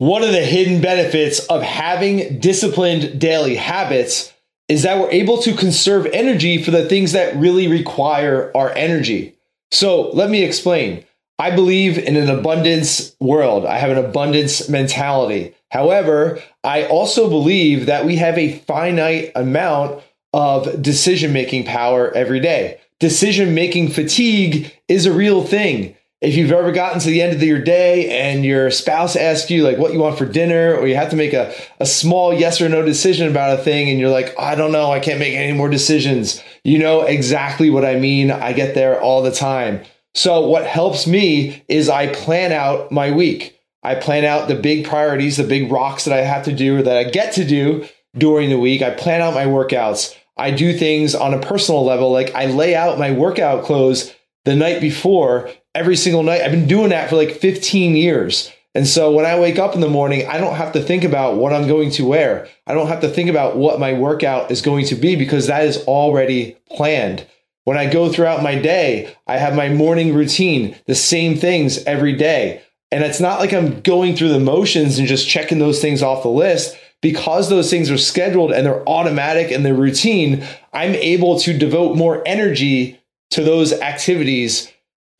one of the hidden benefits of having disciplined daily habits is that we're able to conserve energy for the things that really require our energy. So let me explain. I believe in an abundance world. I have an abundance mentality. However, I also believe that we have a finite amount of decision making power every day. Decision making fatigue is a real thing if you've ever gotten to the end of your day and your spouse asks you like what you want for dinner or you have to make a, a small yes or no decision about a thing and you're like i don't know i can't make any more decisions. You know exactly what i mean. I get there all the time. So what helps me is i plan out my week. I plan out the big priorities the big rocks that i have to do or that i get to do during the week. I plan out my workouts. I do things on a personal level like i lay out my workout clothes the night before every single night. I've been doing that for like 15 years. And so when I wake up in the morning, I don't have to think about what I'm going to wear. I don't have to think about what my workout is going to be because that is already planned. When I go throughout my day, I have my morning routine, the same things every day. And it's not like I'm going through the motions and just checking those things off the list. Because those things are scheduled and they're automatic and they're routine, I'm able to devote more energy to those activities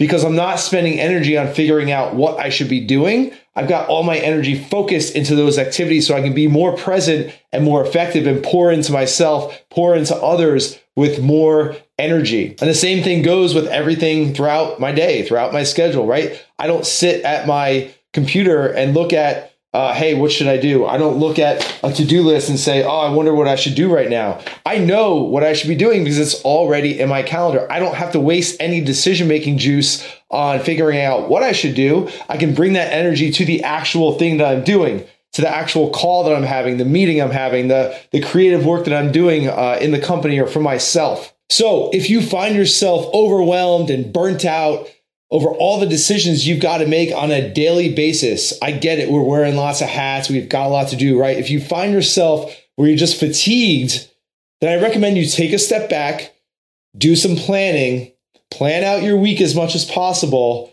because I'm not spending energy on figuring out what I should be doing. I've got all my energy focused into those activities so I can be more present and more effective and pour into myself, pour into others with more energy. And the same thing goes with everything throughout my day, throughout my schedule, right? I don't sit at my computer and look at uh, hey, what should I do? I don't look at a to do list and say, oh, I wonder what I should do right now. I know what I should be doing because it's already in my calendar. I don't have to waste any decision making juice on figuring out what I should do. I can bring that energy to the actual thing that I'm doing. To the actual call that I'm having, the meeting I'm having, the, the creative work that I'm doing uh, in the company or for myself. So if you find yourself overwhelmed and burnt out, over all the decisions you've got to make on a daily basis. I get it. We're wearing lots of hats. We've got a lot to do, right? If you find yourself where you're just fatigued, then I recommend you take a step back, do some planning, plan out your week as much as possible.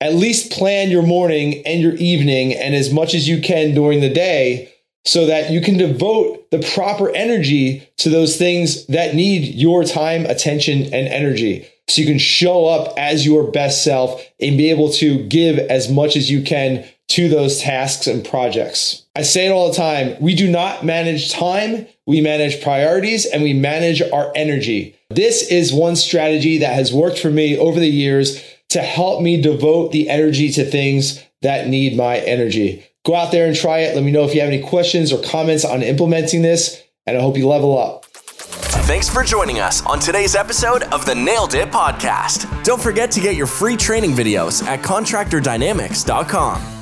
At least plan your morning and your evening and as much as you can during the day so that you can devote the proper energy to those things that need your time, attention, and energy so you can show up as your best self and be able to give as much as you can to those tasks and projects. I say it all the time. We do not manage time. We manage priorities and we manage our energy. This is one strategy that has worked for me over the years to help me devote the energy to things that need my energy. Go out there and try it. Let me know if you have any questions or comments on implementing this, and I hope you level up. Thanks for joining us on today's episode of the Nailed It Podcast. Don't forget to get your free training videos at contractordynamics.com.